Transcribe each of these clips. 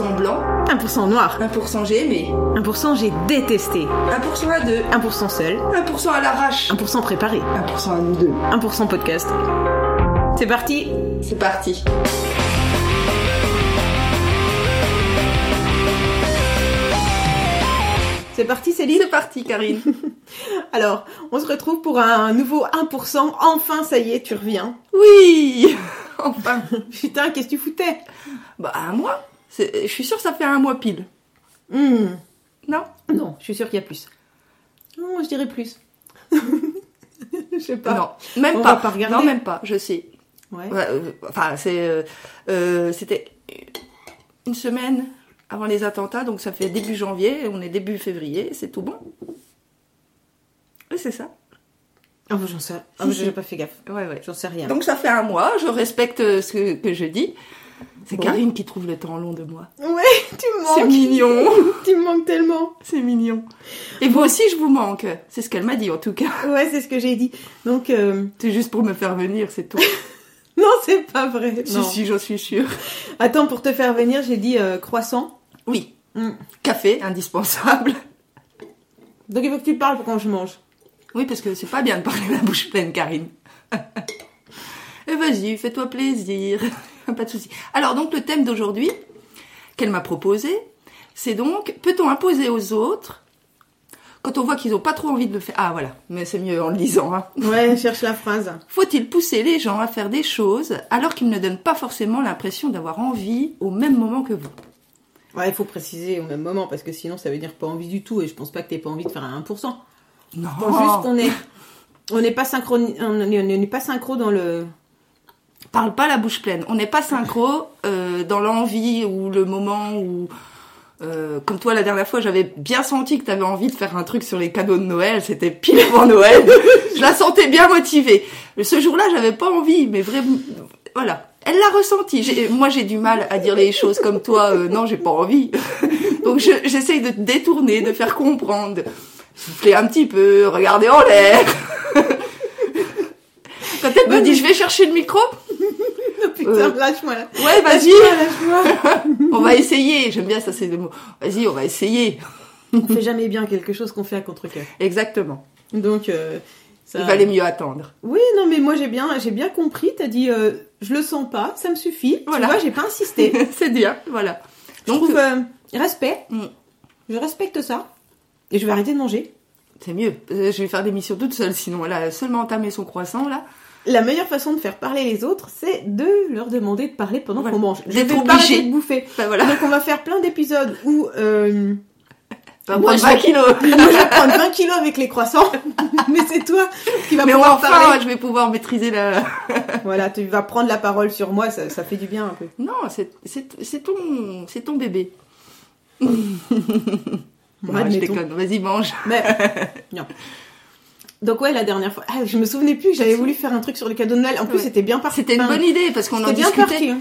1% blanc, 1% noir. 1% j'ai aimé, 1% j'ai détesté. 1% à deux, 1% seul. 1% à l'arrache, 1% préparé. 1% à nous deux. 1% podcast. C'est parti C'est parti. C'est parti Céline? C'est parti, Karine. Alors, on se retrouve pour un nouveau 1%. Enfin, ça y est, tu reviens. Oui Enfin, Putain, qu'est-ce que tu foutais? Bah. C'est- Je suis sûre que ça fait un mois pile. Hmm. Non? Non, je suis sûre qu'il y a plus. Non, je dirais plus. je sais pas. Non, même On pas. pas regarder. Non, même pas, je sais. Ouais. Euh, enfin, c'est, euh, euh, c'était une semaine avant les attentats, donc ça fait début janvier, on est début février, c'est tout bon. Oui, c'est ça. Ah, bah, j'en sais. Ah, Si, si. j'ai pas fait gaffe. Ouais, ouais. J'en sais rien. Donc ça fait un mois, je respecte ce que, que je dis. C'est Bon. Karine qui trouve le temps long de moi. Ouais, tu me C'est manques. mignon, tu me manques tellement. c'est mignon. Et vous aussi, je vous manque. C'est ce qu'elle m'a dit en tout cas. Ouais, c'est ce que j'ai dit. Donc, euh, C'est juste pour me faire venir, c'est tout. non, c'est pas vrai. si, Non. si, j'en suis sûre. Attends, pour te faire venir, j'ai dit euh, croissant. Oui, Hmm. café, indispensable. Donc, il faut que tu parles pour quand je mange. Oui, parce que c'est pas bien de parler la bouche pleine, Karine. Et vas-y, fais-toi plaisir. Pas de souci. Alors, donc, le thème d'aujourd'hui, qu'elle m'a proposé, c'est donc, peut-on imposer aux autres, quand on voit qu'ils n'ont pas trop envie de le faire, ah voilà, mais c'est mieux en le lisant, hein. Ouais, cherche la phrase. Faut-il pousser les gens à faire des choses alors qu'ils ne donnent pas forcément l'impression d'avoir envie au même moment que vous? Ouais, il faut préciser au même moment parce que sinon ça veut dire pas envie du tout et je pense pas que t'aies pas envie de faire un 1%. Non, Je pense juste qu'on est on n'est pas synchro on n'est pas synchro dans le parle pas la bouche pleine. On n'est pas synchro euh, dans l'envie ou le moment où, euh, comme toi la dernière fois, j'avais bien senti que tu avais envie de faire un truc sur les cadeaux de Noël. C'était pile avant Noël. Je la sentais bien motivée. Mais ce jour-là, j'avais pas envie, mais vraiment, voilà. Elle l'a ressenti. Moi, j'ai du mal à dire les choses comme toi. euh, non, j'ai pas envie. Donc, je- j'essaye de te détourner, de faire comprendre, souffler un petit peu, regarder en l'air. Quand elle me dit, je vais chercher le micro, putain, Euh. lâche-moi là. Ouais, vas-y, Lâche-moi, lâche-moi. on va essayer. J'aime bien ça, c'est le mot. Vas-y, on va essayer. on fait jamais bien quelque chose qu'on fait à contre-cœur. Exactement. Donc euh, ça Il valait mieux attendre. Oui, non mais moi j'ai bien j'ai bien compris, t'as dit euh, je le sens pas, ça me suffit. Voilà. Tu vois, j'ai pas insisté. c'est bien, voilà. je Donc, trouve euh, respect. Mm. Je respecte ça. Et je vais arrêter de manger. c'est mieux. Je vais faire des missions toute seule, sinon elle a seulement entamé son croissant, là. La meilleure façon de faire parler les autres, c'est de leur demander de parler pendant Voilà. qu'on mange. Je vais pas arrêter de bouffer. Enfin, voilà. Donc on va faire plein d'épisodes où euh, Moi, je 20 vais- kilos. moi je vais prendre 20 kilos avec les croissants, mais c'est toi qui vas Mais pouvoir enfin, parler. je vais pouvoir maîtriser la... Voilà, tu vas prendre la parole sur moi, ça, ça fait du bien un peu. Non, c'est ton, bébé. Bon, Non, je déconne. Vas-y, mange. Mais non. Donc ouais, la dernière fois, ah, je me souvenais plus que j'avais voulu faire un truc sur les cadeaux de Noël. En plus, Ouais. c'était bien parti. C'était une bonne idée, parce qu'on en C'était bien discutait. parti. hein.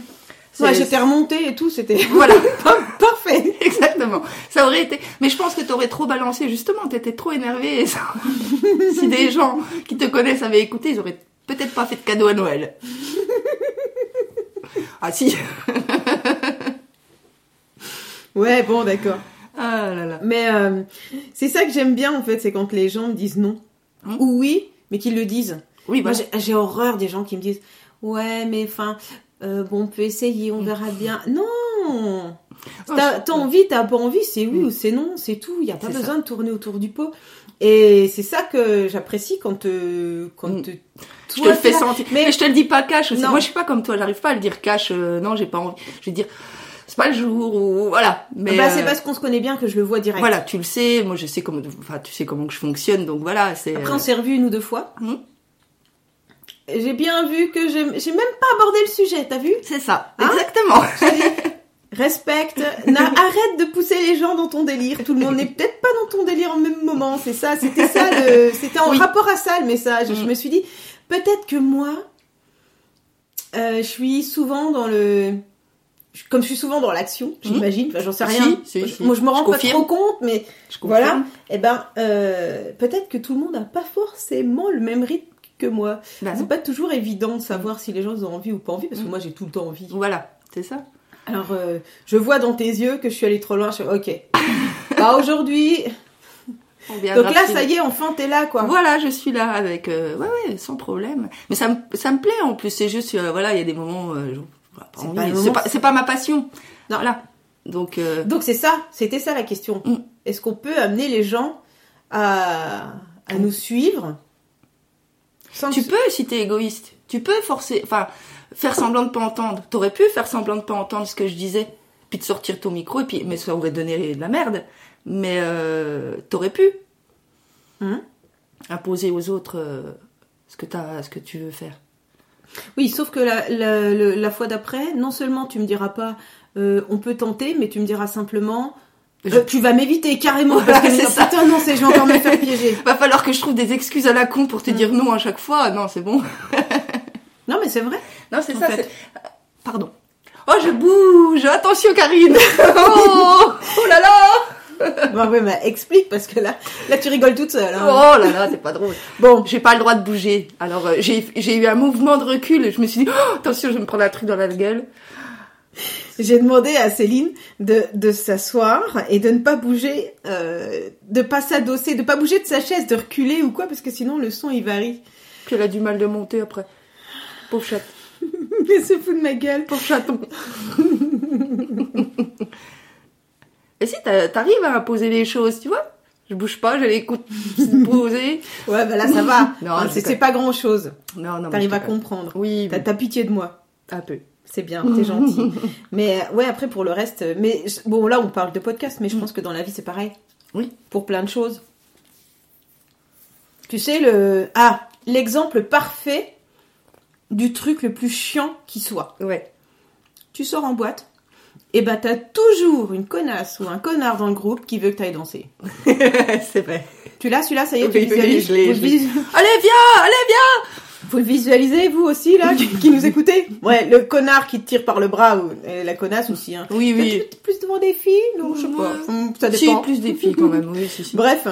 Ouais, j'étais remontée et tout, c'était Voilà. parfait. Exactement. Ça aurait été. Mais je pense que t'aurais trop balancé. Justement, t'étais trop énervée. et ça- si des gens qui te connaissent avaient écouté, ils auraient peut-être pas fait de cadeau à Noël. ah si. Ouais, bon, d'accord. Ah là là. Mais euh, c'est ça que j'aime bien en fait, c'est quand les gens me disent non Hum. ou oui, mais qu'ils le disent. Oui, Moi, bah. j'ai- j'ai horreur des gens qui me disent ouais, mais enfin, euh, bon, on peut essayer, on verra bien. Non. Oh, T'as envie, t'as pas envie, c'est oui Mm. ou c'est non, c'est tout. Il y a pas besoin de tourner autour du pot. Et c'est ça que j'apprécie quand euh, quand Mm. te- Je te le fais sentir. Mais- Mais, je te le dis pas cash aussi. Moi, je suis pas comme toi. J'arrive pas à le dire cash. euh, non, j'ai pas envie. Je vais dire, pas le jour ou voilà. Mais bah, c'est euh, parce qu'on se connaît bien que je le vois direct. voilà, tu le sais. Moi, je sais comment. Enfin, tu sais comment que je fonctionne. Donc voilà, c'est. Après, euh, on s'est revus une ou deux fois. Mm. J'ai bien vu que j'ai même pas abordé le sujet, t'as vu? C'est ça. Hein? Exactement. Respecte, arrête de pousser les gens dans ton délire. Tout le monde n'est peut-être pas dans ton délire en même moment. C'est ça, c'était ça, le- c'était en Oui. rapport à ça le message. Je Mm. me suis dit, peut-être que moi, euh, je suis souvent dans le, comme je suis souvent dans l'action, j'imagine. Enfin, j'en sais rien. si, si. Moi, je me rends Je pas confirme. trop compte, mais Je voilà. Eh ben, euh, peut-être que tout le monde n'a pas forcément le même rythme que moi. Bah c'est pas toujours évident de savoir si les gens ont envie ou pas envie, parce que Mm. moi, j'ai tout le temps envie. Voilà, c'est ça. Alors, euh, je vois dans tes yeux que je suis allée trop loin. Je... Ok. Bah aujourd'hui. Donc là, ça y est, enfin, t'es là, quoi. Voilà, je suis là avec, euh, ouais, ouais, sans problème. Mais ça me, ça me plaît en plus. C'est juste, euh, voilà, il y a des moments, je- pas C'est envie. pas c'est ma passion. Non. Voilà. Donc, euh, Donc c'est ça, c'était ça la question. Mm. Est-ce qu'on peut amener les gens à, à nous suivre sans tu que- peux si t'es égoïste. Tu peux forcer, enfin, faire semblant de pas entendre. T'aurais pu faire semblant de pas entendre ce que je disais, puis de sortir ton micro, et puis, mais ça aurait donné de la merde. Mais euh, t'aurais pu Mhm. imposer aux autres euh, ce que t'as, ce que tu veux faire. Oui, sauf que la, la, la fois d'après, non seulement tu me diras pas euh, on peut tenter, mais tu me diras simplement Je- euh, tu vas m'éviter carrément parce que c'est ça. putain non, c'est je vais encore me faire piéger. Va falloir que je trouve des excuses à la con pour te dire non à chaque fois. Non, c'est bon. Non mais c'est vrai. Non, c'est ça. c'est- Pardon. Oh, je bouge. Attention, Karine. oh, oh là là. Bah ouais, bah explique parce que là, là tu rigoles toute seule. hein. Oh là là, c'est pas drôle. Bon, J'ai pas le droit de bouger. Alors euh, j'ai eu un mouvement de recul. et Je me suis dit oh, attention, je vais me prendre un truc dans la gueule. j'ai demandé à Céline de, de s'asseoir et de ne pas bouger, euh, de pas s'adosser, de pas bouger de sa chaise, de reculer ou quoi parce que sinon le son il varie. Puis elle a du mal de monter après. Pauvre chat. Mais c'est fou de ma gueule. Pauvre chaton. Et si t'a- t'arrives à imposer les choses, tu vois? Je bouge pas, je l'écoute poser. Ouais, bah là ça va. Non, c'est pas grand chose. Non, non. T'arrives à comprendre. Oui, T'as pitié de moi. un peu. C'est bien, t'es gentil. mais ouais, après pour le reste, mais bon là on parle de podcast, mais je pense que dans la vie c'est pareil. Oui. Pour plein de choses. Tu sais le ah l'exemple parfait du truc le plus chiant qui soit. Ouais. Tu sors en boîte. Et bah t'as toujours une connasse ou un connard dans le groupe qui veut que t'ailles danser. c'est vrai. Tu l'as, celui-là, ça y est, Oui, tu oui, visualises. Vous je le l'ai. vis- Allez, viens, allez, viens. Vous le visualisez, vous aussi, là, qui, qui nous écoutez? Ouais, le connard qui te tire par le bras, ou et la connasse aussi. Hein. Oui, oui. Plus devant des filles Non, je sais pas. Ouais. Hum, Ça Si, dépend. plus des filles quand même. Oui, si, si. Bref.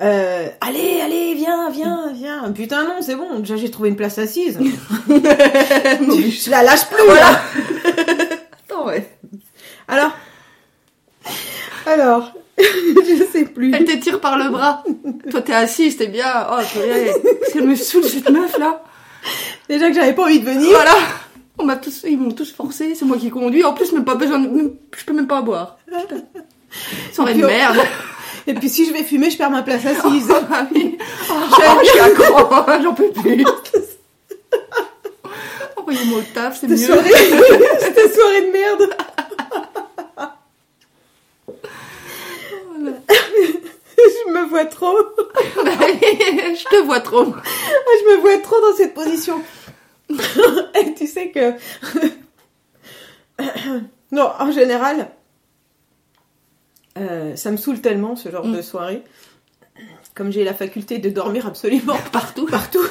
Euh, allez, allez, viens, viens, viens. Putain, non, c'est bon. Déjà, j'ai trouvé une place assise. je la lâche plus, là. Alors Alors Je sais plus. Elle te tire par le bras. Toi, t'es assise, t'es bien. Oh. Parce qu'elle me saoule, cette meuf, là. Déjà que j'avais pas envie de venir. Voilà. On m'a tous, ils m'ont tous forcé, c'est moi qui conduis. En plus, même pas besoin de, je peux même pas boire. Putain. Soirée de merde. Et puis si je vais fumer, je perds ma place assise. Ah oui. Oh, je suis accro, j'en peux plus. Envoyez-moi au taf, c'est mieux. soirée, cette soirée de merde. je me vois trop. je te vois trop. Je me vois trop dans cette position. Et tu sais que... non, en général, euh, ça me saoule tellement ce genre Mm. de soirée. Comme j'ai la faculté de dormir absolument Partout. partout.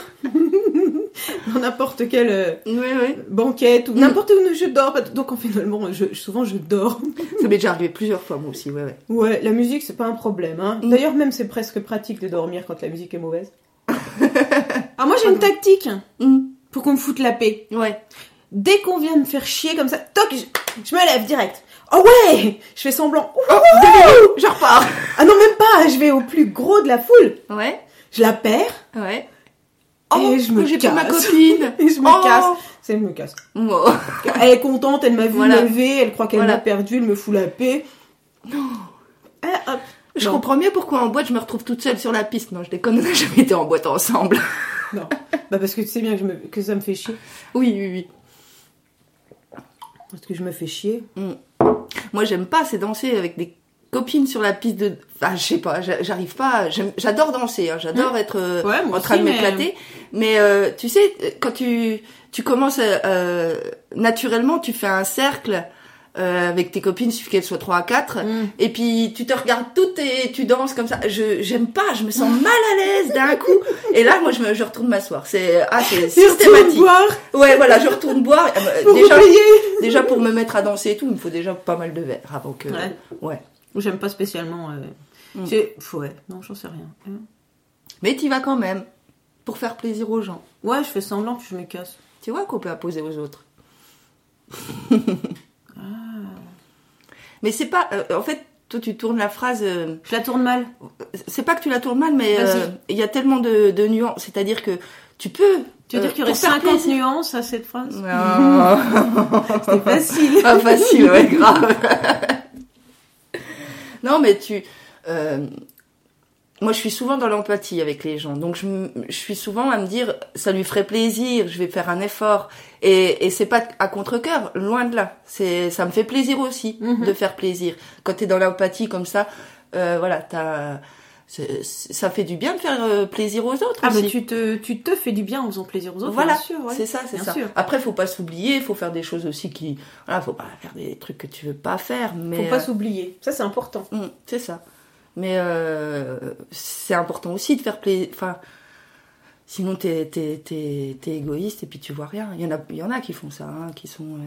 Dans n'importe quelle euh, banquette ou n'importe où je dors. Donc en finalement, je, souvent je dors. Ça m'est déjà arrivé plusieurs fois, moi aussi, ouais, ouais. Ouais, la musique c'est pas un problème. Hein. Mm. D'ailleurs même c'est presque pratique de dormir quand la musique est mauvaise. Alors moi j'ai une tactique Hum, pour qu'on me foute la paix. Ouais. Dès qu'on vient me faire chier comme ça, toc, je, je me lève direct. Oh ouais Je fais semblant. Oh, je repars. Ah non même pas, je vais au plus gros de la foule. Ouais, Je la perds ouais. Et je me j'ai plus ma copine. et je me Oh. casse. C'est elle me casse. Oh. Elle est contente, elle m'a vu Voilà. lever, elle croit qu'elle Voilà. m'a perdu, elle me fout la paix. Ah, hop. Je Non. comprends mieux pourquoi en boîte je me retrouve toute seule sur la piste. Non, je déconne, on n'a jamais été en boîte ensemble. Non. Bah parce que tu sais bien que, je me- que ça me fait chier. Oui, oui, oui. Parce que je me fais chier. Moi, j'aime pas, c'est danser avec des copines sur la piste de. Enfin, je sais pas, j'a- j'arrive pas. J'adore danser, hein, j'adore être euh, Ouais, moi en train aussi, de m'éclater. Mais euh, tu sais, quand tu tu commences euh, euh, naturellement, tu fais un cercle. euh, avec tes copines, il suffit qu'elles soient 3 à 4, Mm. et puis tu te regardes toutes et tu danses comme ça. Je j'aime pas, je me sens mal à l'aise d'un coup. Et là, moi, je, me, je retourne m'asseoir. C'est ah, c'est systématique. boire Ouais, voilà, je retourne boire. Euh, déjà, déjà pour me mettre à danser et tout, il me faut déjà pas mal de verres avant que. Ouais. ouais. J'aime pas spécialement. Euh... Mm. Ouais, non, j'en sais rien. Hein. Mais t'y vas quand même pour faire plaisir aux gens. Ouais, je fais semblant que je me casse. Tu vois qu'on peut imposer aux autres. Ah, Mais c'est pas. euh, en fait, toi, tu tournes la phrase. euh, Je la tourne mal. c'est pas que tu la tournes mal, mais euh, il y a tellement de, de nuances. C'est-à-dire que tu peux. Tu veux euh, dire qu'il y aurait pour faire 50 plaisir- nuances à cette phrase? Non. C'est facile. Pas facile, ouais, grave. Non, mais tu. euh, moi, je suis souvent dans l'empathie avec les gens. Donc, je, je suis souvent à me dire, ça lui ferait plaisir, je vais faire un effort. Et, et c'est pas à contre-cœur, loin de là. C'est, ça me fait plaisir aussi Mhm. de faire plaisir. Quand t'es dans l'empathie comme ça, euh, voilà, t'as, ça fait du bien de faire euh, plaisir aux autres Ah, aussi. mais tu te, tu te fais du bien en faisant plaisir aux autres, Voilà, bien sûr. ouais. c'est ça, c'est ça. sûr. Après, faut pas s'oublier, faut faire des choses aussi qui, voilà, faut pas faire des trucs que tu veux pas faire, mais Faut pas euh, s'oublier. Ça, c'est important. hum, c'est ça. Mais euh, c'est important aussi de faire plaisir. Enfin, sinon t'es t'es t'es égoïste et puis tu vois rien. Il y en a il y en a qui font ça, hein, qui sont euh,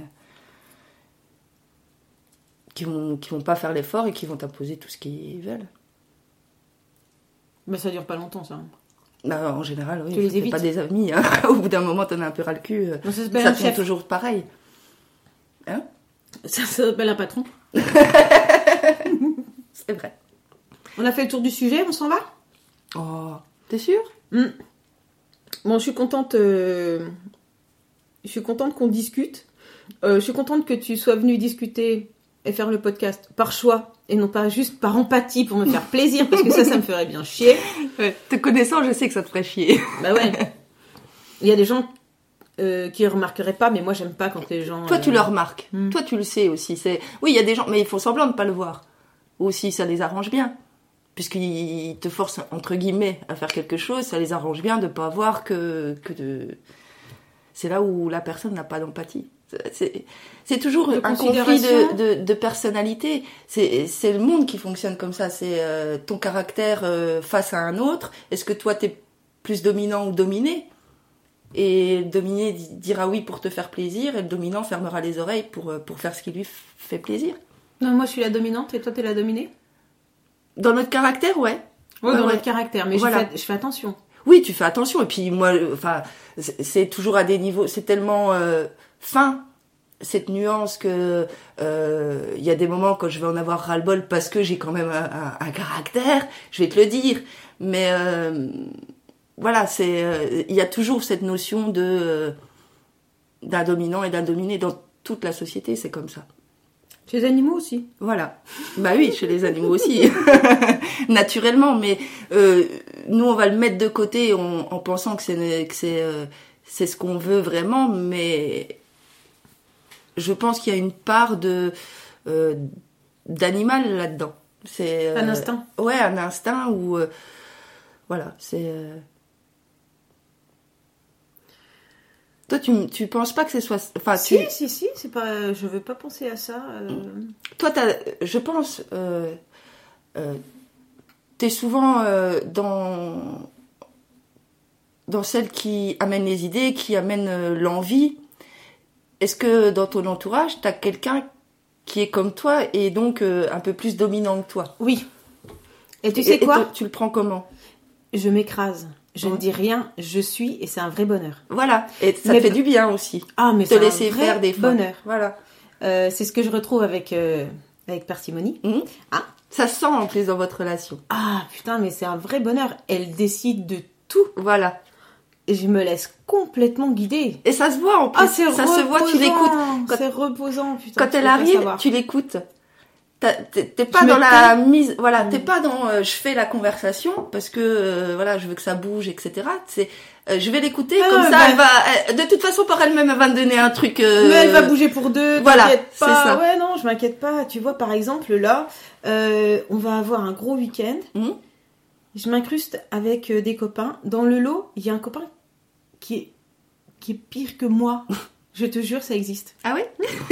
qui vont qui vont pas faire l'effort et qui vont t'imposer tout ce qu'ils veulent. Mais ça dure pas longtemps, ça. Bah, en général, oui, Tu les évites. pas des amis. hein. Au bout d'un moment, t'en as un peu ras le cul. euh, Non, ça s'appelle un chef. toujours pareil. Ça, ça s'appelle un patron. C'est vrai. On a fait le tour du sujet, on s'en va? Oh, t'es sûr? Hmm. Bon, je suis contente. euh, Je suis contente qu'on discute. Euh, je suis contente que tu sois venu discuter et faire le podcast par choix et non pas juste par empathie pour me faire plaisir parce que ça, ça me ferait bien chier. Te connaissant, je sais que ça te ferait chier. Bah ouais. Il y a des gens euh, qui remarqueraient pas, mais moi j'aime pas quand les gens. Toi, tu euh, le remarques. Hmm. Toi, tu le sais aussi. C'est oui, il y a des gens, mais ils font semblant de pas le voir. Aussi, ça les arrange bien, puisqu'ils te forcent entre guillemets à faire quelque chose. Ça les arrange bien de pas voir que que de. C'est là où la personne n'a pas d'empathie. C'est toujours De un conflit de, de, de personnalité. C'est le monde qui fonctionne comme ça. C'est euh, ton caractère euh, face à un autre. Est-ce que toi t'es plus dominant ou dominé? Et le dominé di- dira oui pour te faire plaisir et le dominant fermera les oreilles pour, euh, pour faire ce qui lui fait plaisir. Non, moi je suis la dominante et toi t'es la dominée? Dans notre caractère, ouais. Ouais, dans ouais. notre caractère, mais Voilà. je, fais, je fais attention. Oui, tu fais attention. Et puis moi, enfin, c'est c'est toujours à des niveaux, c'est tellement euh, fin cette nuance que euh, il y a des moments quand je vais en avoir ras-le-bol parce que j'ai quand même un, un- un caractère, je vais te le dire. Mais euh, voilà, c'est euh, il y a toujours cette notion de euh, d'un dominant et d'un dominé dans toute la société, c'est comme ça. Chez les animaux aussi. Voilà. Bah oui, chez les animaux aussi. Naturellement, mais euh, nous, on va le mettre de côté en, en pensant que c'est que c'est euh, c'est ce qu'on veut vraiment, mais je pense qu'il y a une part de euh, d'animal là-dedans. C'est euh, Un instinct. Ouais, un instinct où euh, voilà, c'est. Toi, tu tu penses pas que c'est soit. Enfin, Si, tu, si, si, c'est pas. Je veux pas penser à ça. toi, t'as- je pense, t'es souvent dans dans celle qui amène les idées, qui amène l'envie. Est-ce que dans ton entourage, t'as quelqu'un qui est comme toi et donc euh, un peu plus dominant que toi? Oui. Et tu sais et quoi? Tu le prends comment? Je m'écrase. Je ne dis rien, je suis et c'est un vrai bonheur. Voilà, et ça Mais- fait du bien aussi. Ah, mais Te c'est un laisser vrai faire des fois. bonheur. Voilà. Euh, c'est ce que je retrouve avec, euh, avec parcimonie. Mhm. Ah. Ça se sent en plus dans votre relation. Ah, putain, mais c'est un vrai bonheur. Elle décide de tout Voilà. Et je me laisse complètement guider. Et ça se voit en plus. Ah, c'est ça se voit, tu reposant. l'écoutes. Quand- C'est reposant, putain. Quand elle arrive, tu l'écoutes. T'es pas Je dans la mise, voilà, Mm. t'es pas dans euh, je fais la conversation parce que euh, voilà, je veux que ça bouge, etc. C'est euh, je vais l'écouter Ah, comme ça, bah. elle va, elle- de toute façon par elle-même, elle va me donner un truc. Mais elle va bouger pour deux, voilà, c'est ça. Ouais, non, je m'inquiète pas. Tu vois, par exemple, là, on va avoir un gros week-end. Mhm. Je m'incruste avec des copains. Dans le lot, il y a un copain qui est, qui est pire que moi. je te jure, ça existe. Ah oui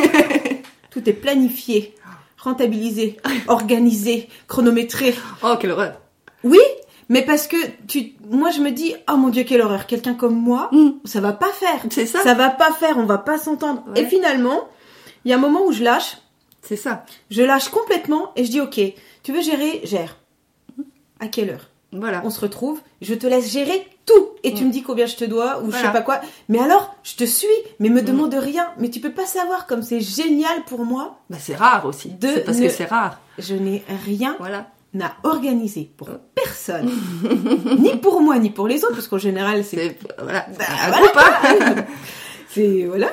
Tout est planifié, rentabilisé, organisé, chronométré. Oh quelle horreur. Oui, mais parce que tu, moi je me dis, oh mon dieu, quelle horreur. Quelqu'un comme moi, Mm. ça va pas faire. C'est ça. Ça va pas faire, on va pas s'entendre. Ouais. Et finalement, il y a un moment où je lâche. C'est ça. Je lâche complètement et je dis ok, tu veux gérer, gère. À quelle heure? Voilà. on se retrouve, je te laisse gérer tout et tu Mm. me dis combien je te dois ou je sais pas quoi. Mais alors, je te suis, mais me Mm. demande rien. Mais tu peux pas savoir comme c'est génial pour moi. Bah, c'est rare aussi. De C'est parce ne- que c'est rare. Je n'ai rien Voilà. à organiser pour personne, ni pour moi ni pour les autres, parce qu'en général c'est voilà. Bah, un voilà. groupe, hein. c'est voilà,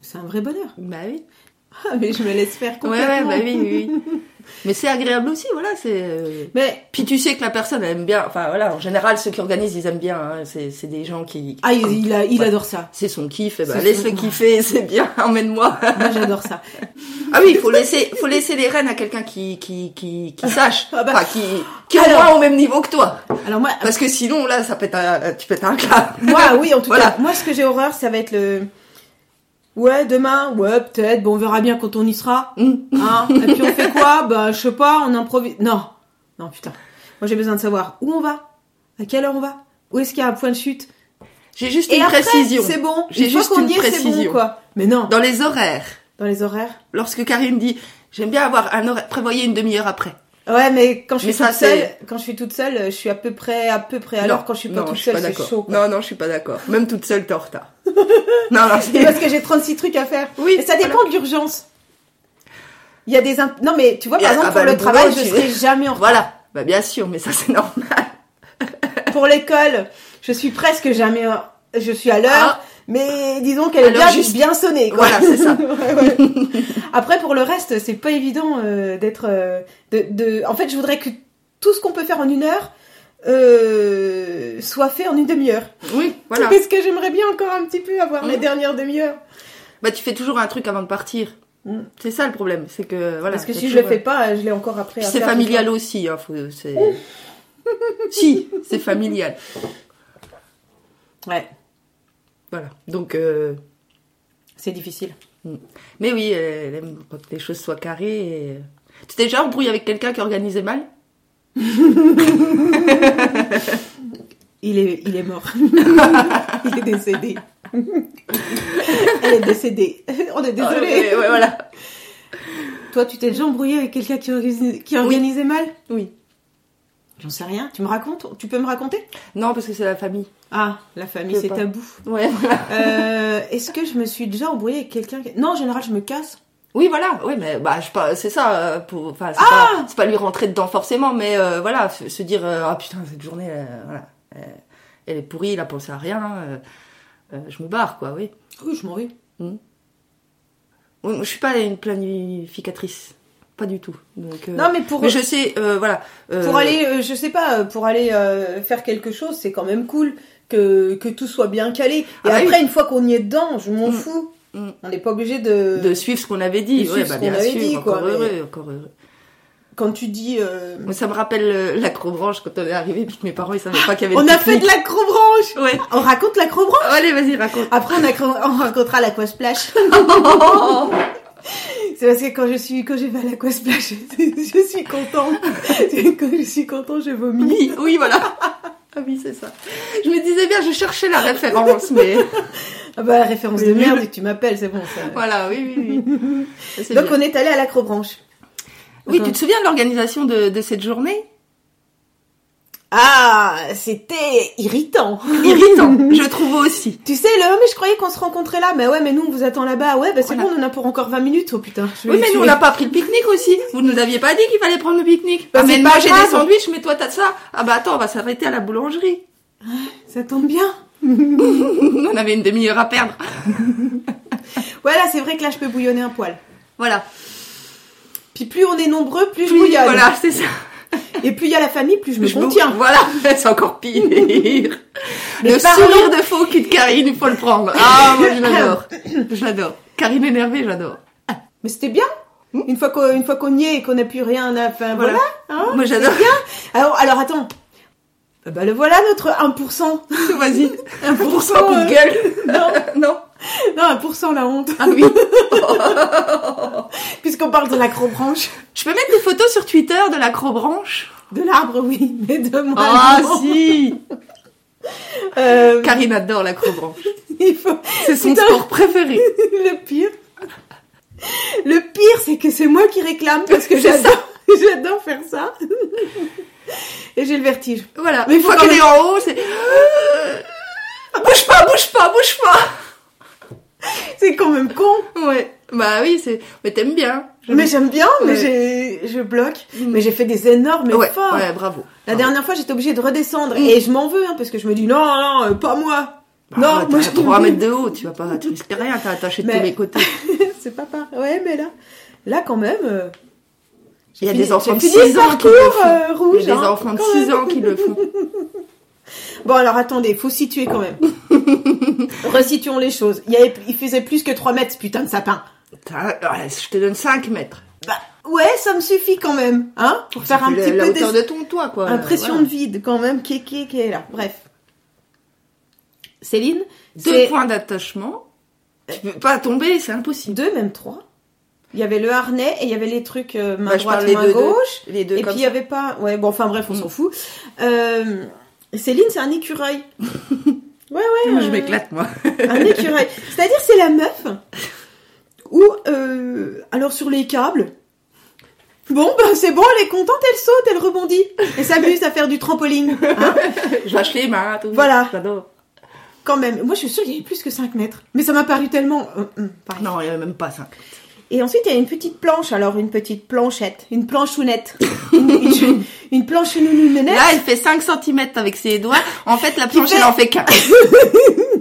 c'est un vrai bonheur. Bah oui. Ah, mais je me laisse faire Ouais, ouais, complètement. bah oui, oui. oui. Mais c'est agréable aussi, voilà. C'est. Mais Puis tu sais que la personne elle aime bien. Enfin voilà, en général ceux qui organisent ils aiment bien. hein. C'est c'est des gens qui. ah, il, il a- il Ouais. adore ça. C'est son kiff. Et bah, C'est laisse-le son- kiffer, c'est bien. Emmène-moi. Moi j'adore ça. Ah oui, il faut laisser, faut laisser les rênes à quelqu'un qui, qui, qui, qui sache. Ah bah. Enfin, qui, qui est au Alors. moins au même niveau que toi. Alors moi, Parce que sinon là, ça pète un, tu pètes un câble. moi oui en tout Voilà. cas, moi ce que j'ai horreur ça va être le ouais demain, ouais peut-être, bon on verra bien quand on y sera. Hum. Hein Et puis on fait quoi? Bah je sais pas, on improvise. Non, non putain. Moi j'ai besoin de savoir où on va, à quelle heure on va, où est-ce qu'il y a un point de chute. J'ai juste Et une après, précision. c'est bon. J'ai juste une y est, c'est bon précision. quoi. Mais non, Dans les horaires, dans les horaires. lorsque Karine dit, j'aime bien avoir un horaire, prévoyez une demi-heure après. Ouais, mais quand je Mais suis toute seule, quand je suis toute seule, je suis à peu près, à peu près. Alors Non, quand je suis pas non, toute je suis seule, c'est d'accord. chaud. quoi. Non, non, je suis pas d'accord. Même toute seule, t'es en retard. non, non, C'est parce que j'ai 36 trucs à faire. Oui, Et ça dépend de l'urgence. Il y a des imp- non mais tu vois par a- exemple ah bah, pour le, le boulot, travail, je tu- serai jamais en retard. Voilà. Bah, bien sûr, mais ça, c'est normal. Pour l'école, je suis presque jamais je suis à l'heure, Ah. Mais disons qu'elle est bien juste- bien sonnée quoi. Voilà, c'est ça. Ouais, ouais. Après pour le reste, c'est pas évident euh, d'être euh, de, de en fait, je voudrais que tout ce qu'on peut faire en une heure euh, soit fait en une demi-heure. Oui, voilà. Parce que j'aimerais bien encore un petit peu avoir les Mhm. dernières demi-heures. Bah, tu fais toujours un truc avant de partir. Mm. C'est ça le problème, c'est que voilà. Parce que si je le toujours, fais pas, je l'ai encore après c'est familial aussi, hein, faut, c'est... si, c'est familial. Ouais, Voilà. Donc, euh, c'est difficile. mais oui, elle aime quand les choses soient carrées. Et... Tu t'es déjà embrouillé avec quelqu'un qui organisait mal? Il est, il est mort. il est décédé. Elle est décédée. On est désolé. Ah, ouais, ouais, voilà. Toi, tu t'es déjà embrouillé avec quelqu'un qui, organise- qui organisait mal? Oui. J'en sais rien. Tu me racontes Tu peux me raconter? Non, parce que c'est la famille. Ah, la famille, c'est tabou. Ouais, voilà. Euh, Est-ce que je me suis déjà embrouillée avec quelqu'un Non, en général, je me casse. Oui, voilà. Oui, mais bah, je pas, c'est ça. euh, Pour, enfin, c'est Ah pas, c'est pas lui rentrer dedans forcément, mais euh, voilà, se dire, euh, ah putain, cette journée, euh, voilà, elle est pourrie, il a pensé à rien. euh, euh, je me barre, quoi. Oui. Oui, je m'en vais. Oui, moi, je suis pas une planificatrice, pas du tout. Donc, euh, Non, mais pour, mais je sais, euh, voilà. euh, pour aller, euh, je sais pas, pour aller euh, faire quelque chose, c'est quand même cool que, que tout soit bien calé. Et Ah après, une fois qu'on y est dedans, je m'en Mm. fous. Mm. On n'est pas obligé de... de suivre ce qu'on avait dit. Ouais, bah, bien avait sûr, dit, encore quoi, heureux, mais- encore heureux. Quand tu dis... euh, ça me rappelle l'acrobranche quand on est arrivé, puis que mes parents ils savaient pas qu'il y avait. On a fait de l'acrobranche Ouais. On raconte l'acrobranche? Allez, vas-y, raconte. Après, on, accro- on racontera l'aquasplash. C'est parce que quand je suis, quand j'ai fait à l'aquasplash, je suis contente. Quand je suis contente, je vomis. Oui, oui, voilà. Ah oui, c'est ça. Je me disais bien, je cherchais la référence, mais Ah bah, la référence de merde, et tu m'appelles, c'est bon, ça. voilà, oui, oui, oui. Donc, bien. on est allé à l'acrobranche. Oui, tu te souviens de l'organisation de, de cette journée? Ah, c'était irritant. Irritant, je trouve aussi. Tu sais, le, mais je croyais qu'on se rencontrait là. Mais ouais, mais nous, on vous attend là-bas. Ouais, bah c'est Voilà. bon, on en a pour encore 20 minutes. Oh putain. je Oui, mais nous, on n'a pas pris le pique-nique aussi. Vous nous aviez pas dit qu'il fallait prendre le pique-nique. Bah, ah, mais moi, j'ai des sandwichs, mais toi, t'as ça. Ah bah attends, on va s'arrêter à la boulangerie. Ça tombe bien. on avait une demi-heure à perdre. Ouais, là, c'est vrai que là, je peux bouillonner un poil. Voilà. Puis plus on est nombreux, plus je Plus- bouillonne. Voilà, c'est ça. Et plus il y a la famille, plus je me Je me- contiens. Voilà, c'est encore pire. Le parlons- sourire de faux cul de Karine, il faut le prendre. Ah, moi, je l'adore. Je l'adore. Karine énervée, j'adore. Mais c'était bien. Une fois qu'on une fois qu'on y est et qu'on n'a plus rien à faire, voilà. Voilà. hein. Moi, j'adore. Alors, alors attends. Ah Bah le voilà notre 1%. Vas-y. 1%, Pour ça, coup de euh, gueule. non, non. Non, 1% la honte. Ah oui. Puisqu'on parle de l'acrobranche. Je peux mettre des photos sur Twitter de l'acrobranche? De l'arbre, oui, mais de moi. Ah non. si Euh, Karine adore l'acrobranche. faut... C'est son Putain. sport préféré. Le pire. Le pire, c'est que c'est moi qui réclame parce que j'adore. J'adore faire ça. Et j'ai le vertige. Voilà. Mais une faut fois qu'elle est en haut, c'est. bouge pas, bouge pas, bouge pas. C'est quand même con. Ouais. Bah oui, c'est. Mais t'aimes bien. Mais j'aime bien, mais Ouais. j'ai, je bloque. Mais j'ai fait des énormes ouais, efforts. ouais, bravo. La dernière fois, j'étais obligée de redescendre. Mm. Et je m'en veux, hein, parce que je me dis, non, non, euh, pas moi. Bah, non, t'as moi je 3 mètres de haut, tu vas pas, tu risques rien, t'as attaché de Mais- tous les côtés. c'est pas pareil. Ouais, mais là, là quand même. euh, Il y a des enfants de j'ai 6 fini le ans qui le font. euh, Il y a des hein, enfants de quand 6 même. ans qui le font. Bon, alors attendez, faut situer quand même. Resituons les choses. Il, y avait, il faisait plus que 3 mètres, ce putain de sapin. Je te donne 5 mètres. Bah, ouais, ça me suffit quand même, hein, pour faire un petit la, peu hauteur des... de ton toit, quoi. impression Voilà. de vide quand même, qui est, qui est, qui est là. Bref. Céline, Deux points d'attachement. Tu peux pas tomber, c'est impossible. deux, même trois. Il y avait le harnais et il y avait les trucs euh, main Bah, droite, parle les main deux, deux. gauche. Les deux Et comme puis il y avait pas. Ouais, bon, enfin bref, on Mm. s'en fout. Euh, Céline, c'est un écureuil. ouais, ouais. Je euh, m'éclate, moi. Un écureuil. C'est-à-dire, c'est la meuf où, euh, alors sur les câbles. Bon, ben c'est bon, elle est contente, elle saute, elle rebondit. Elle s'amuse à faire du trampoline. Hein je lâche les mains, tout. Voilà. J'adore. Quand même. Moi, je suis sûre qu'il y avait plus que 5 mètres. Mais ça m'a paru tellement. euh, pareil. Non, il y avait même pas 5. Et ensuite, il y a une petite planche. Alors, une petite planchette. Une planchounette. une, une, une. Là, elle fait 5 cm avec ses doigts. En fait, la planche, fait- elle en fait 4.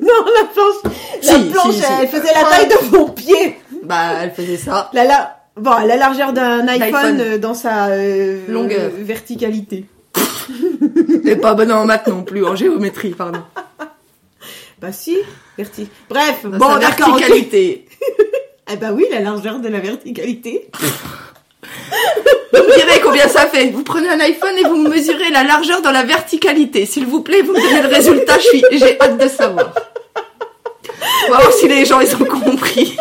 Non, la planche. La planche, si, si. elle faisait la taille de mon pied. bah, elle faisait ça. La, la, bon, la largeur d'un iPhone, euh, dans sa euh, Longueur. euh, verticalité. Et pas bonne en maths non plus, en géométrie, pardon. Bah si, verti. Bref, Dans bon, d'accord. verticalité. Eh bah oui, la largeur de la verticalité. Vous me direz combien ça fait. Vous prenez un iPhone et vous me mesurez la largeur dans la verticalité. S'il vous plaît, vous me donnez le résultat. J'ai hâte de savoir. On si les gens ils ont compris.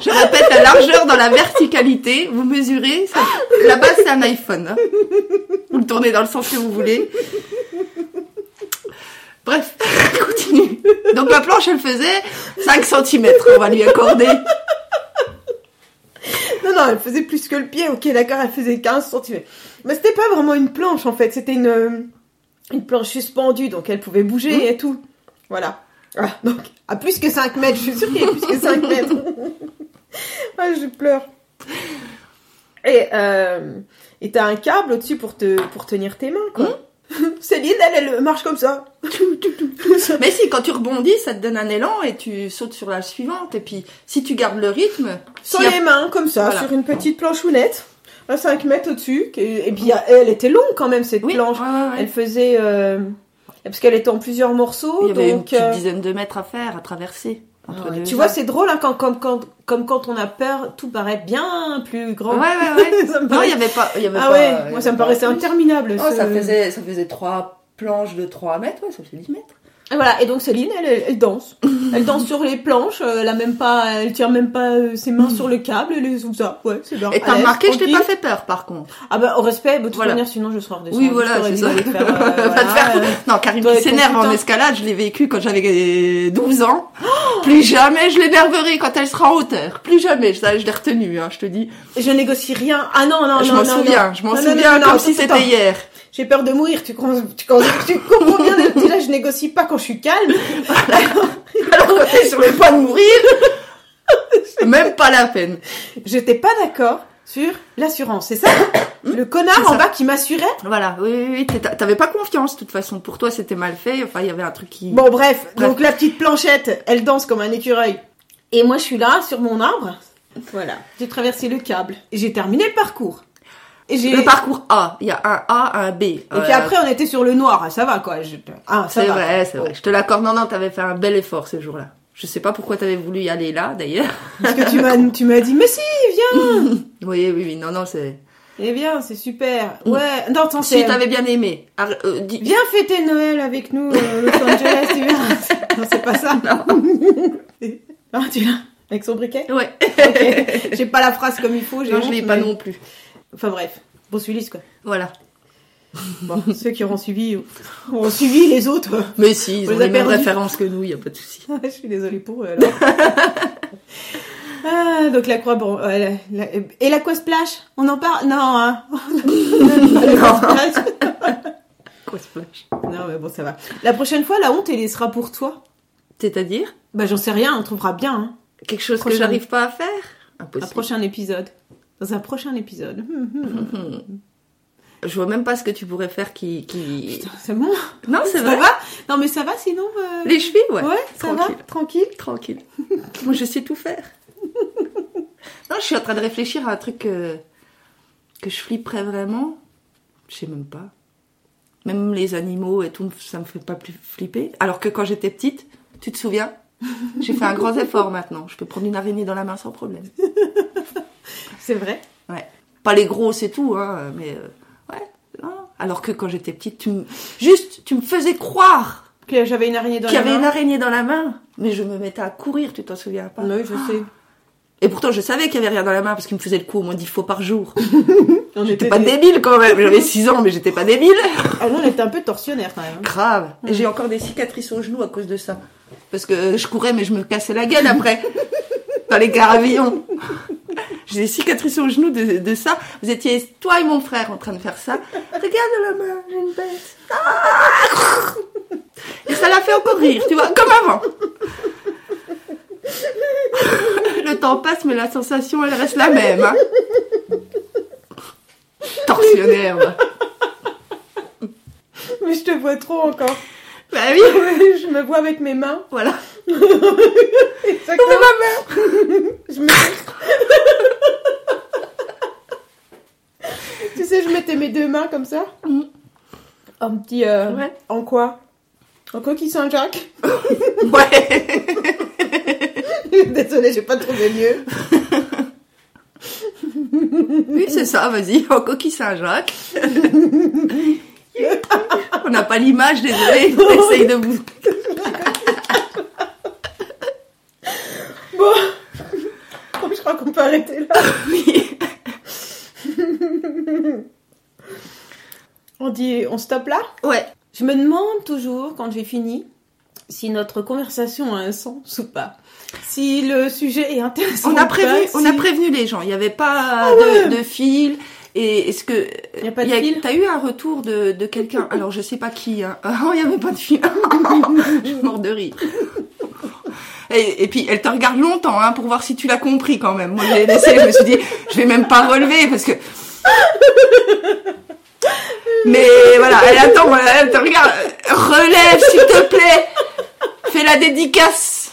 Je répète, la largeur dans la verticalité, vous mesurez, ça- la base c'est un iPhone. hein. Vous le tournez dans le sens que vous voulez. Bref, continue. Donc la planche, elle faisait 5 cm, on va lui accorder. Non, non, elle faisait plus que le pied. Ok, d'accord, elle faisait 15 cm. Mais c'était pas vraiment une planche, en fait. C'était une, euh, une planche suspendue, donc elle pouvait bouger et tout. Voilà. Ah, donc, à plus que 5 mètres. Je suis sûre qu'il y a plus que 5 mètres. ah, je pleure. Et, euh, et t'as un câble au-dessus pour te, pour tenir tes mains, quoi. Céline, elle, elle marche comme ça. Mais si, quand tu rebondis, ça te donne un élan et tu sautes sur la suivante. Et puis, si tu gardes le rythme, a- les mains, comme ça, Voilà. sur une petite planchounette. À 5 mètres au-dessus. Et, et puis, elle était longue quand même, cette oui, planche. ouais. Elle faisait... euh, Parce qu'elle était en plusieurs morceaux. il y avait une donc, petite euh, dizaine de mètres à faire, à traverser. Entre ouais. deux Tu vois, c'est drôle, hein, quand, comme, quand, comme quand on a peur, tout paraît bien plus grand. Ouais, ouais, ouais. Ça me non, paraît- il y avait pas. Il y avait Ah pas- ouais, moi ça me paraissait plus. interminable. Oh, ce- ça faisait, ça faisait trois planches de 3 mètres, ouais, ça fait 10 mètres. Et voilà, et donc Céline, elle, elle, elle danse. Elle danse sur les planches, euh, elle a même pas, elle tient même pas euh, ses mains sur le câble, elle est ça. Ouais, c'est bien. Et t'as remarqué, je t'ai pas fait peur, par contre. Ah bah, au respect, de toute Voilà. manière, sinon je serais redescendue. Oui, voilà, je c'est ça. faire, euh, Va te voilà, faire- euh, Non, Karine s'énerve en escalade, je l'ai vécu quand j'avais 12 ans. Plus jamais je l'énerverai quand elle sera en hauteur. Plus jamais, ça, je l'ai retenu, hein, je te dis. Je négocie rien. Ah non, non, je non, m'en non, souviens, non. je m'en souviens non, non, comme si c'était hier. J'ai peur de mourir, tu, comprends- tu, comprends- tu comprends bien, déjà je négocie pas quand je suis calme. Alors quand t'es sur le point de mourir, même pas la peine. J'étais pas d'accord sur l'assurance, c'est ça Le connard en bas qui m'assurait Voilà, oui, oui, oui, t'avais pas confiance, de toute façon. Pour toi, c'était mal fait. Enfin, il y avait un truc qui... Bon bref, Bref. donc la petite planchette, elle danse comme un écureuil. Et moi je suis là sur mon arbre. Voilà, j'ai traversé le câble et j'ai terminé le parcours. Le parcours A, il y a un A, un B. Et puis après on était sur le noir, Ah, ça va quoi. je- Ah C'est vrai, c'est vrai. Je te l'accorde. Non, non, t'avais fait un bel effort ce jour-là. Je sais pas pourquoi t'avais voulu y aller là, d'ailleurs. Parce que tu m'as tu m'as dit mais si viens. Oui, oui, oui. Non, non, c'est... Eh bien c'est super. Ouais, non attends Si t'avais bien aimé. Euh, dis- Viens fêter Noël avec nous euh, Los Angeles, tu verras. Non, c'est pas ça. Ah, tu l'as Avec son briquet Ouais. J'ai pas la phrase comme il faut, Non, je honte, l'ai pas non plus. Enfin bref, bon suivi quoi. Voilà. Bon, ceux qui auront suivi auront suivi les autres. Mais si, ils On ont les les mêmes références que nous, y a pas de souci. Je suis désolée pour eux alors. Ah, donc la croix, bon, la- la- et la splash, on en parle? Non, hein. Quoi splash non, mais bon, ça va. La prochaine fois, la honte, elle sera pour toi. C'est-à-dire? Bah, j'en sais rien, on trouvera bien, hein. quelque chose Prochaine. que j'arrive pas à faire? Un Impossible. prochain épisode. Dans un prochain épisode. Hum, hum. Je vois même pas ce que tu pourrais faire qui. qui... Putain, c'est bon Non, c'est Ça vrai. va Non, mais ça va sinon euh, Les chevilles, ouais. Ouais, ça Tranquille. va Tranquille Tranquille. Moi, je sais tout faire. non, je suis en train de réfléchir à un truc que, que je flipperais vraiment. Je sais même pas. Même les animaux et tout, ça me fait pas plus flipper. Alors que quand j'étais petite, tu te souviens? J'ai fait un grand effort maintenant. Je peux prendre une araignée dans la main sans problème. C'est vrai Ouais. Pas les grosses et tout, hein, mais euh, ouais. non. Alors que quand j'étais petite, tu me... juste, tu me faisais croire Que j'avais une araignée dans qu'il y la avait main. une araignée dans la main, mais je me mettais à courir, tu t'en souviens pas? Oui, je sais. Et pourtant, je savais qu'il y avait rien dans la main parce qu'il me faisait le coup au moins dix fois par jour. On J'étais était pas des- débile quand même. J'avais 6 ans, mais j'étais pas débile. Ah non, on était un peu torsionnaire quand même. Grave. Et j'ai encore des cicatrices au genou à cause de ça. Parce que je courais, mais je me cassais la gueule après. Dans les garavillons. J'ai des cicatrices au genou de, de ça. Vous étiez, toi et mon frère, en train de faire ça. Regarde la main, j'ai une bête. Ah et ça l'a fait encore rire, tu vois, comme avant. Le temps passe, mais la sensation, elle reste la même. hein. Torsionnaire. Mais je te vois trop encore. Bah oui, je me vois avec mes mains. voilà. Exactement. ma main. Je me... tu sais, je mettais mes deux mains comme ça. Mm. Un petit... euh, Ouais. En quoi? En coquille Saint-Jacques Ouais. Désolée, j'ai pas trouvé mieux. Oui, c'est ça, vas-y, en coquille Saint-Jacques. On n'a pas l'image, désolé. Essaye de vous. Bon, Oh, je crois qu'on peut arrêter là. Oui. On dit, on stoppe là? Ouais. Je me demande toujours, quand j'ai fini, si notre conversation a un sens ou pas. Si le sujet est intéressant On a ou prévenu, pas, on a prévenu les gens. Il n'y avait pas ouais. de, de fil. Et est-ce que Il y a pas de il y a- fil? T'as eu un retour de, de quelqu'un? Alors je sais pas qui. Hein. Ah, il y avait pas de fil. je suis mort de rire. Et, et puis elle te regarde longtemps hein, pour voir si tu l'as compris quand même. Moi j'ai laissé, je me suis dit, je vais même pas relever parce que. Mais voilà, elle attend, voilà, elle te regarde. Relève s'il te plaît. Fais la dédicace.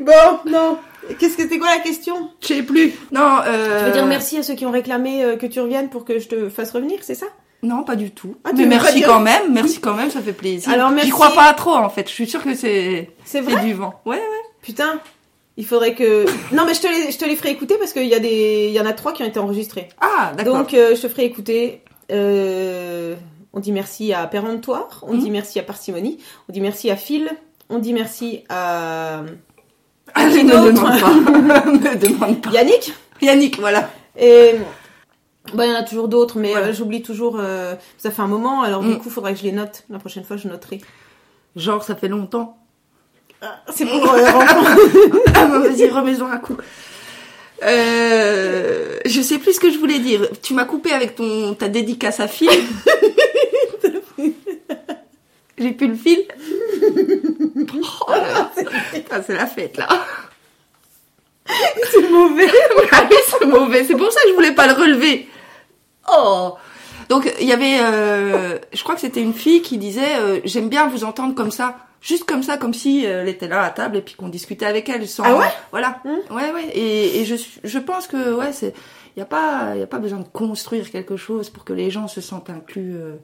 Bon, non. Qu'est-ce que c'était quoi la question? Je sais plus. Non. Euh... Tu veux dire merci à ceux qui ont réclamé euh, que tu reviennes pour que je te fasse revenir, c'est ça? Non, pas du tout. Ah, mais merci quand même, merci quand même, ça fait plaisir. Alors, merci. J'y crois pas trop en fait. Je suis sûre que c'est C'est du vent. Ouais, ouais. Putain, il faudrait que... Non, mais je te les, je te les ferai écouter parce qu'il y, a des... il y en a trois qui ont été enregistrés. Ah, d'accord. Donc, euh, je te ferai écouter. Euh, on dit merci à Péremptoire, on dit merci à Parcimonie, on dit merci à Phil, on dit merci à qui ne demande pas. ne demande pas. Yannick. Yannick, voilà. Et bah, il y en a toujours d'autres, mais euh, j'oublie toujours. euh, ça fait un moment, alors du Mm. coup, il faudrait que je les note. La prochaine fois, je noterai. Genre, ça fait longtemps. C'est pour euh. Ah, vas-y, remets-en un coup. Euh, je sais plus ce que je voulais dire. Tu m'as coupé avec ton ta dédicace à fil. J'ai plus le fil. Oh. Ah, c'est la fête là. C'est mauvais. Ah oui, c'est mauvais. C'est pour ça que je voulais pas le relever. Oh. Donc il y avait, euh, je crois que c'était une fille qui disait, euh, j'aime bien vous entendre comme ça, juste comme ça, comme si euh, elle était là à table et puis qu'on discutait avec elle. Sans, Ah ouais? Voilà. Hmm. Ouais, ouais. Et, et je, je pense que ouais, c'est, y a pas, y a pas besoin de construire quelque chose pour que les gens se sentent inclus. euh,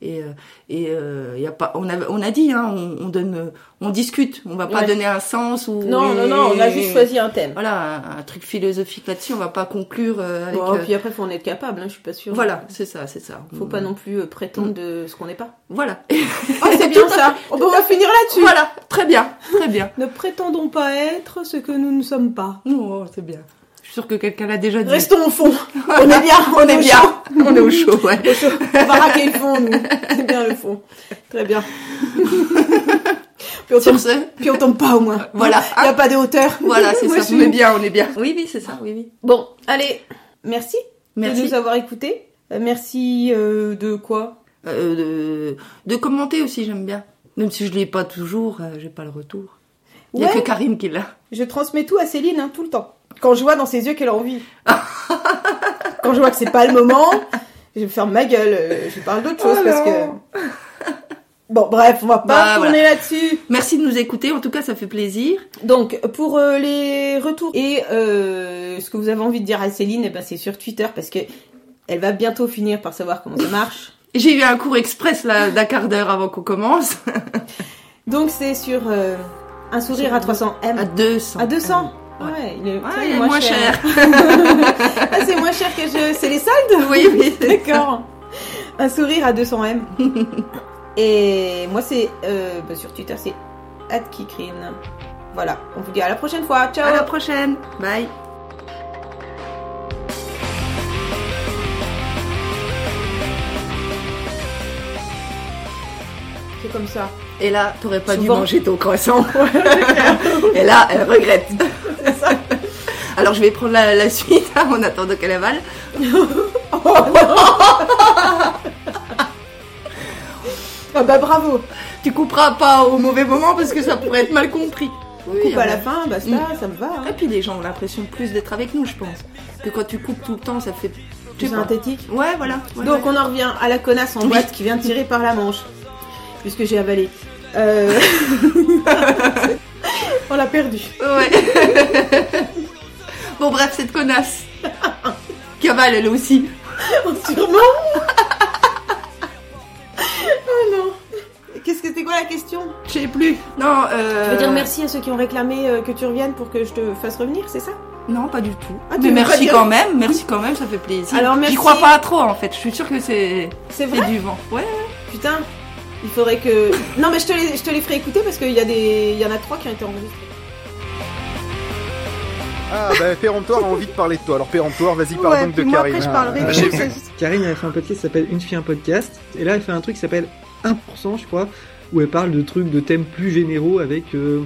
et euh, et euh, y a pas, on a, on a dit, hein, on, on donne, on discute. On va pas Ouais. donner un sens ou. Non, non, non, on a juste choisi un thème. Voilà, un, un truc philosophique là-dessus. On va pas conclure euh, avec. Bon, puis après, faut en être capable, hein, je suis pas sûre. voilà, c'est ça, c'est ça. Faut pas non plus prétendre de ce qu'on n'est pas. Voilà. Oh, c'est bien ça. On va finir là-dessus. voilà, très bien, très bien. Ne prétendons pas être ce que nous ne sommes pas. Oh, c'est bien. Je suis sûre que quelqu'un l'a déjà dit. Restons au fond. On est bien. on est au bien. chaud. On est au chaud, ouais. Au chaud. On va raquer le fond, nous. C'est bien le fond. Très bien. Puis on tombe, ce, puis on tombe pas au moins. Voilà. Il n'y a pas de hauteur. voilà, c'est ça. suis- On est bien, on est bien. Oui, oui, c'est ça. Oui, oui. Bon, allez, merci, Merci. de nous avoir écoutés. Euh, merci euh, de quoi? Euh, de, de commenter aussi, j'aime bien. Même si je l'ai pas toujours, euh, j'ai pas le retour. Il y a que Karim qui l'a. Je transmets tout à Céline hein, tout le temps. Quand je vois dans ses yeux qu'elle a envie. Quand je vois que c'est pas le moment, je ferme ma gueule. euh, Je parle d'autre chose Oh parce que. Bon, bref, on va pas Bah, tourner là-dessus. Merci de nous écouter. En tout cas, ça fait plaisir. Donc, pour euh, les retours et euh, ce que vous avez envie de dire à Céline, eh ben, c'est sur Twitter parce que elle va bientôt finir par savoir comment ça marche. J'ai eu un cours express là d'un quart d'heure avant qu'on commence. Donc, c'est sur euh, un sourire à 300 M. À 200. À 200 Ouais. Ouais, il est, ça, il est moins cher. ah, c'est moins cher que je. C'est les soldes? Oui, oui. D'accord. Un sourire à 200 M. Et moi, c'est. euh, bah, sur Twitter, c'est @kikrine. Voilà, on vous dit à la prochaine fois. Ciao À la prochaine. Bye. C'est comme ça. Et là, t'aurais pas dû manger ton croissant. Et là, elle regrette. Alors, je vais prendre la, la suite hein, en attendant qu'elle avale. Ah bah bravo Tu couperas pas au mauvais moment parce que ça pourrait être mal compris. Oui, Coupe à ah la ouais. fin, basta, Mm. ça me va. hein. Et puis les gens ont l'impression plus d'être avec nous, je pense. Que quand tu coupes tout le temps, ça fait. Plus synthétique. Ouais, voilà. Ouais, Donc ouais. on en revient à la connasse en Oui. boîte qui vient tirer par la manche. Puisque j'ai avalé. Euh... on l'a perdu. Ouais. Bon, bref, cette connasse. Qui avale elle aussi. Sûrement Oh non Qu'est-ce que c'était quoi la question? Je sais plus. Non, euh. Tu veux dire merci à ceux qui ont réclamé euh, que tu reviennes pour que je te fasse revenir, c'est ça? Non, pas du tout. Ah, Mais merci quand même, merci quand même, ça fait plaisir. Alors, merci. J'y crois pas trop en fait, je suis sûre que c'est C'est c'est vrai? du vent. Ouais. Putain Il faudrait que... Non mais je te les, je te les ferai écouter parce qu'il y, a des... y en a trois qui ont été enregistrés. Ah bah Péremptoire a envie de parler de toi. Alors Péremptoire, vas-y parle Ouais, donc de Karine. après, je parlerai Ah, de-. Karine elle a fait un podcast qui s'appelle Une fille un podcast et là elle fait un truc qui s'appelle 1% je crois où elle parle de trucs de thèmes plus généraux avec euh,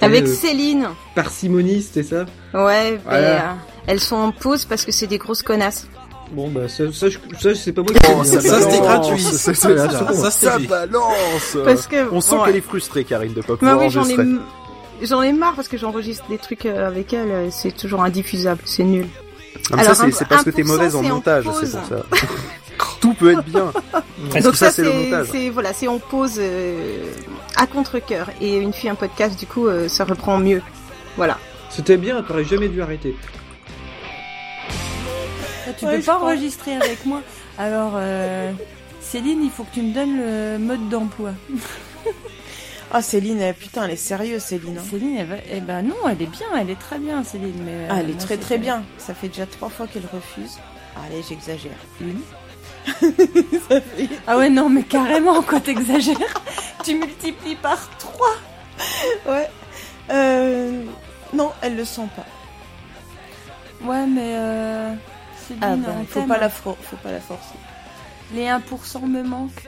Avec euh, Céline. parcimonie c'était ça? Ouais, mais, Voilà. euh, elles sont en pause parce que c'est des grosses connasses. bon bah ça, ça, c'est pas moi qui Oh, ça, ça, c'était gratuit. ça, Ça, c'est- ça, ça, ça, ça c'était dit. balance. Parce que On sent ouais. qu'elle est frustrée, Karine, de pas Bah pouvoir oui, j'en ai, enregistrer. J'en ai marre parce que j'enregistre des trucs euh, avec elle. euh, C'est toujours indiffusable, c'est nul. Ah, mais Alors, ça, c'est- parce que t'es 1%, mauvaise en montage, c'est pour ça. Tout peut être bien. Donc ça, ça, c'est le c'est, montage. c'est voilà, c'est en pause euh, à contre cœur et une fille un podcast du coup euh, ça reprend mieux. Voilà. c'était bien t'aurais jamais dû arrêter Tu Ouais, peux pas crois. enregistrer avec moi. Alors, euh, Céline, il faut que tu me donnes le mode d'emploi. Ah, Céline, eh, putain, elle est sérieuse, Céline. hein. Céline, elle va... eh ben non, elle est bien, elle est très bien, Céline. Mais, euh, Ah, elle est moi, très très bien. Ça fait déjà trois fois qu'elle refuse. Allez, j'exagère. Une. Ah ouais, non, mais carrément, quoi, t'exagères. tu multiplies par trois. Ouais. Euh... Non, elle le sent pas. Ouais, mais euh, Céline, Ah ben, faut pas la, for- faut pas la forcer. Les 1% me manquent.